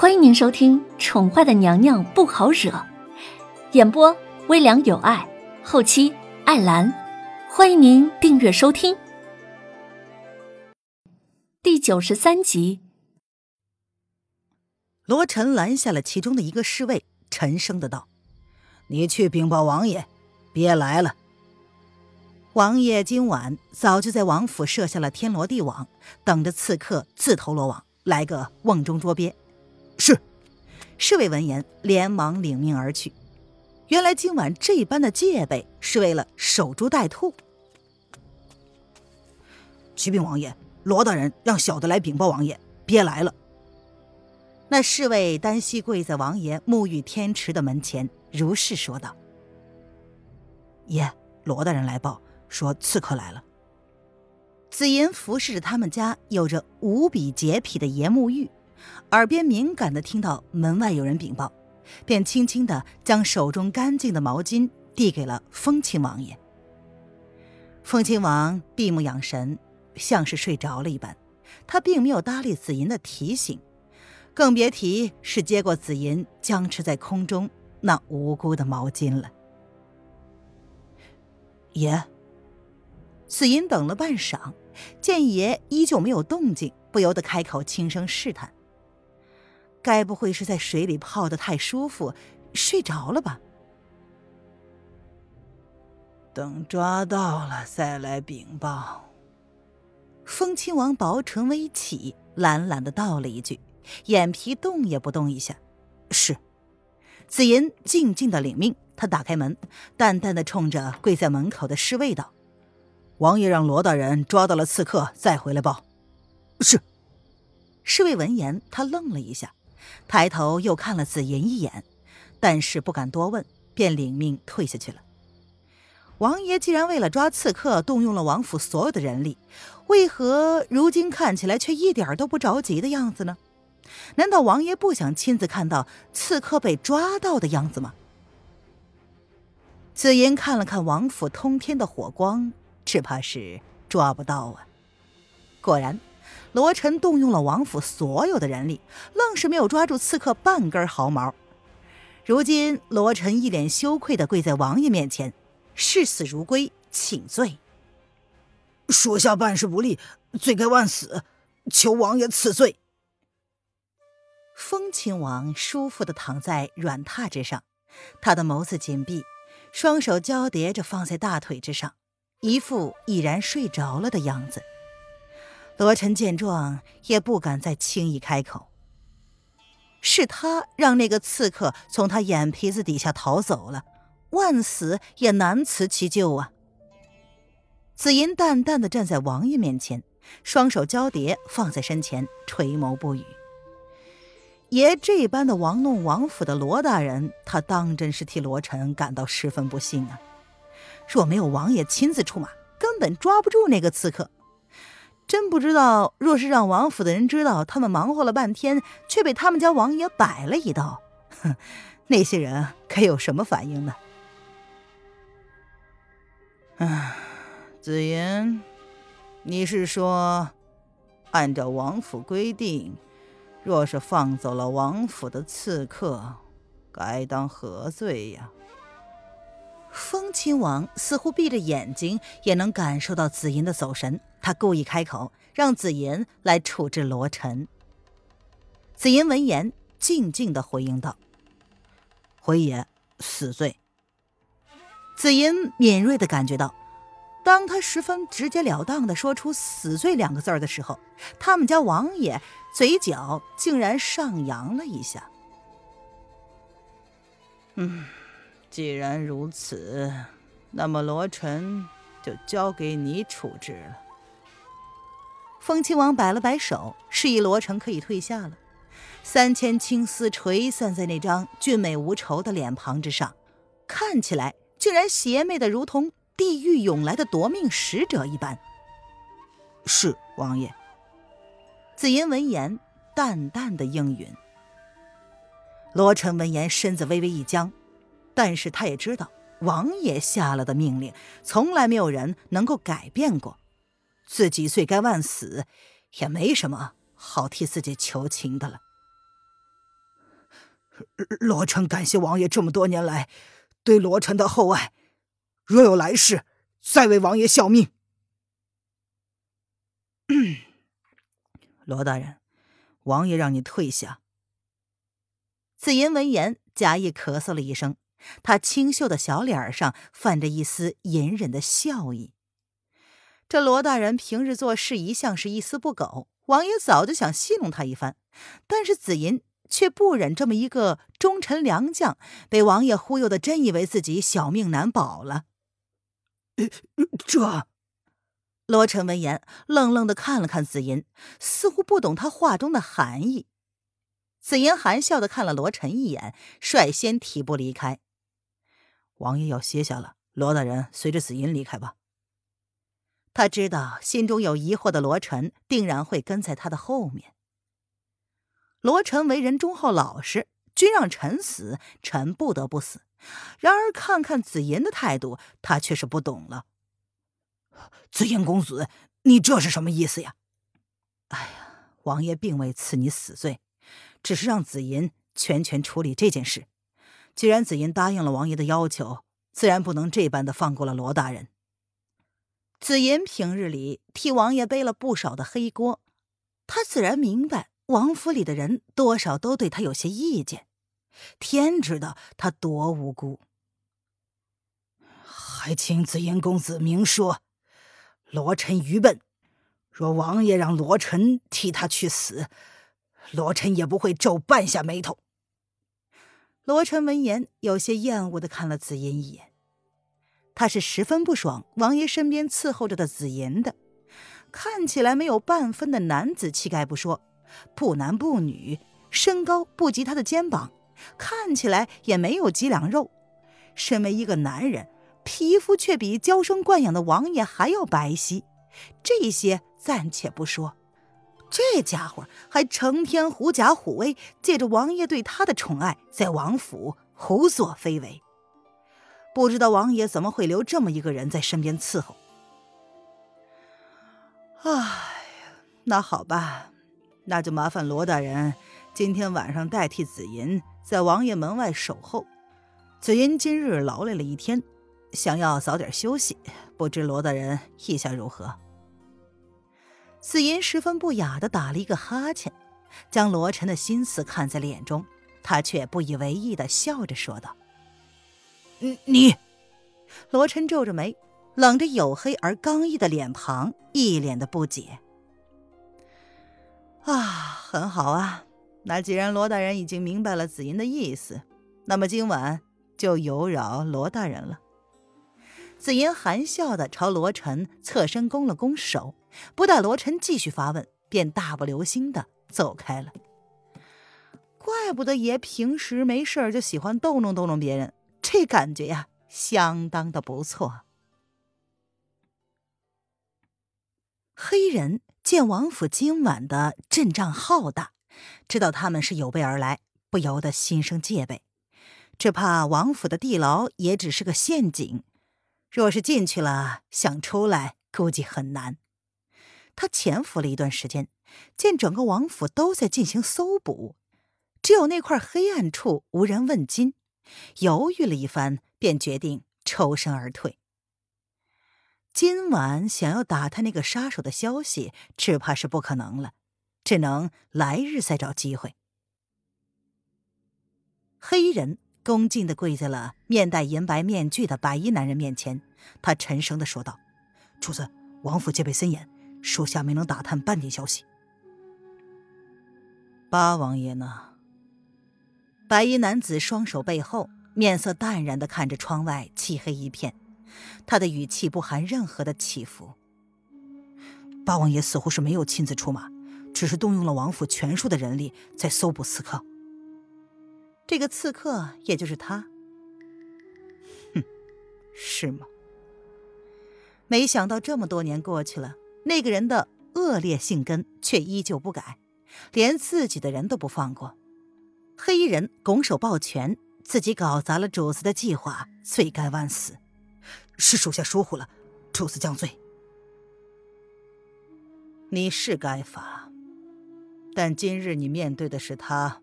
欢迎您收听《宠坏的娘娘不好惹》，演播微凉有爱，后期艾兰。欢迎您订阅收听。第九十三集，罗晨拦下了其中的一个侍卫，沉声的道：“你去禀报王爷，别来了。”王爷今晚早就在王府设下了天罗地网，等着刺客自投罗网，来个瓮中捉鳖。是，侍卫闻言连忙领命而去。原来今晚这般的戒备是为了守株待兔。启禀王爷，罗大人让小的来禀报王爷，别来了。那侍卫单膝跪在王爷沐浴天池的门前，如是说道：“爷，罗大人来报说刺客来了。”紫银服侍着他们家有着无比洁癖的爷沐浴。耳边敏感的听到门外有人禀报，便轻轻的将手中干净的毛巾递给了风亲王爷。风亲王闭目养神，像是睡着了一般，他并没有搭理紫银的提醒，更别提是接过紫银僵持在空中那无辜的毛巾了。爷，紫银等了半晌，见爷依旧没有动静，不由得开口轻声试探。该不会是在水里泡的太舒服，睡着了吧？等抓到了再来禀报。风亲王薄唇微起，懒懒的道了一句，眼皮动也不动一下。是。紫银静静的领命，他打开门，淡淡的冲着跪在门口的侍卫道：“王爷让罗大人抓到了刺客，再回来报。”是。侍卫闻言，他愣了一下。抬头又看了紫银一眼，但是不敢多问，便领命退下去了。王爷既然为了抓刺客动用了王府所有的人力，为何如今看起来却一点都不着急的样子呢？难道王爷不想亲自看到刺客被抓到的样子吗？紫银看了看王府通天的火光，只怕是抓不到啊。果然。罗晨动用了王府所有的人力，愣是没有抓住刺客半根毫毛。如今罗晨一脸羞愧的跪在王爷面前，视死如归，请罪。属下办事不力，罪该万死，求王爷赐罪。风亲王舒服的躺在软榻之上，他的眸子紧闭，双手交叠着放在大腿之上，一副已然睡着了的样子。罗晨见状，也不敢再轻易开口。是他让那个刺客从他眼皮子底下逃走了，万死也难辞其咎啊！紫银淡淡的站在王爷面前，双手交叠放在身前，垂眸不语。爷这般的玩弄王府的罗大人，他当真是替罗晨感到十分不幸啊！若没有王爷亲自出马，根本抓不住那个刺客。真不知道，若是让王府的人知道，他们忙活了半天，却被他们家王爷摆了一道，哼，那些人该有什么反应呢？唉，紫妍，你是说，按照王府规定，若是放走了王府的刺客，该当何罪呀？风亲王似乎闭着眼睛也能感受到紫银的走神，他故意开口让紫银来处置罗晨。紫银闻言，静静的回应道：“回爷，死罪。”紫银敏锐的感觉到，当他十分直截了当的说出“死罪”两个字的时候，他们家王爷嘴角竟然上扬了一下。嗯。既然如此，那么罗晨就交给你处置了。风亲王摆了摆手，示意罗成可以退下了。三千青丝垂散在那张俊美无愁的脸庞之上，看起来竟然邪魅的如同地狱涌来的夺命使者一般。是王爷。紫银闻言，淡淡的应允。罗成闻言，身子微微一僵。但是他也知道，王爷下了的命令，从来没有人能够改变过。自己罪该万死，也没什么好替自己求情的了。罗成感谢王爷这么多年来对罗成的厚爱，若有来世，再为王爷效命。罗大人，王爷让你退下。紫银闻言，假意咳嗽了一声，他清秀的小脸上泛着一丝隐忍的笑意。这罗大人平日做事一向是一丝不苟，王爷早就想戏弄他一番，但是紫银。却不忍这么一个忠臣良将被王爷忽悠的，真以为自己小命难保了。这，罗成闻言愣愣的看了看紫银，似乎不懂他话中的含义。紫银含笑的看了罗晨一眼，率先提步离开。王爷要歇下了，罗大人随着紫银离开吧。他知道心中有疑惑的罗晨定然会跟在他的后面。罗晨为人忠厚老实，君让臣死，臣不得不死。然而看看紫银的态度，他却是不懂了。紫银公子，你这是什么意思呀？哎呀，王爷并未赐你死罪，只是让紫银全权处理这件事。既然紫银答应了王爷的要求，自然不能这般的放过了罗大人。紫银平日里替王爷背了不少的黑锅，他自然明白。王府里的人多少都对他有些意见，天知道他多无辜。还请紫妍公子明说，罗晨愚笨，若王爷让罗晨替他去死，罗晨也不会皱半下眉头。罗晨闻言，有些厌恶的看了紫妍一眼，他是十分不爽王爷身边伺候着的紫妍的，看起来没有半分的男子气概不说。不男不女，身高不及他的肩膀，看起来也没有几两肉。身为一个男人，皮肤却比娇生惯养的王爷还要白皙。这些暂且不说，这家伙还成天狐假虎威，借着王爷对他的宠爱，在王府胡作非为。不知道王爷怎么会留这么一个人在身边伺候？哎呀，那好吧。那就麻烦罗大人，今天晚上代替紫银在王爷门外守候。紫银今日劳累了一天，想要早点休息，不知罗大人意下如何？紫银十分不雅的打了一个哈欠，将罗晨的心思看在脸中，他却不以为意的笑着说道：“你。”罗晨皱着眉，冷着黝黑而刚毅的脸庞，一脸的不解。啊，很好啊。那既然罗大人已经明白了紫银的意思，那么今晚就有扰罗大人了。紫银含笑的朝罗晨侧身拱了拱手，不待罗晨继续发问，便大步流星的走开了。怪不得爷平时没事就喜欢逗弄逗弄别人，这感觉呀，相当的不错。黑人。见王府今晚的阵仗浩大，知道他们是有备而来，不由得心生戒备，只怕王府的地牢也只是个陷阱，若是进去了，想出来估计很难。他潜伏了一段时间，见整个王府都在进行搜捕，只有那块黑暗处无人问津，犹豫了一番，便决定抽身而退。今晚想要打探那个杀手的消息，只怕是不可能了，只能来日再找机会。黑衣人恭敬的跪在了面戴银白面具的白衣男人面前，他沉声的说道：“主子，王府戒备森严，属下没能打探半点消息。”八王爷呢？白衣男子双手背后，面色淡然的看着窗外，漆黑一片。他的语气不含任何的起伏。八王爷似乎是没有亲自出马，只是动用了王府全数的人力在搜捕刺客。这个刺客也就是他。哼，是吗？没想到这么多年过去了，那个人的恶劣性根却依旧不改，连自己的人都不放过。黑衣人拱手抱拳，自己搞砸了主子的计划，罪该万死。是属下疏忽了，主子降罪。你是该罚，但今日你面对的是他，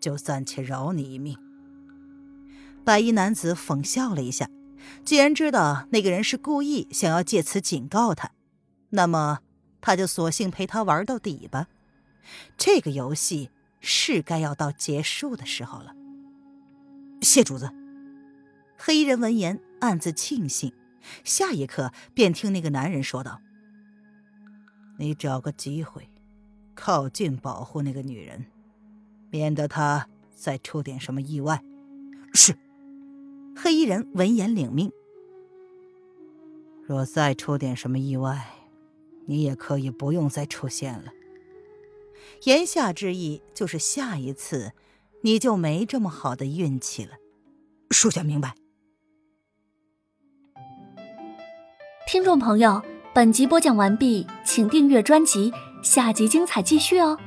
就暂且饶你一命。白衣男子讽笑了一下，既然知道那个人是故意想要借此警告他，那么他就索性陪他玩到底吧。这个游戏是该要到结束的时候了。谢主子。黑衣人闻言暗自庆幸，下一刻便听那个男人说道：“你找个机会，靠近保护那个女人，免得她再出点什么意外。”是。黑衣人闻言领命。若再出点什么意外，你也可以不用再出现了。言下之意就是下一次，你就没这么好的运气了。属下明白。听众朋友，本集播讲完毕，请订阅专辑，下集精彩继续哦。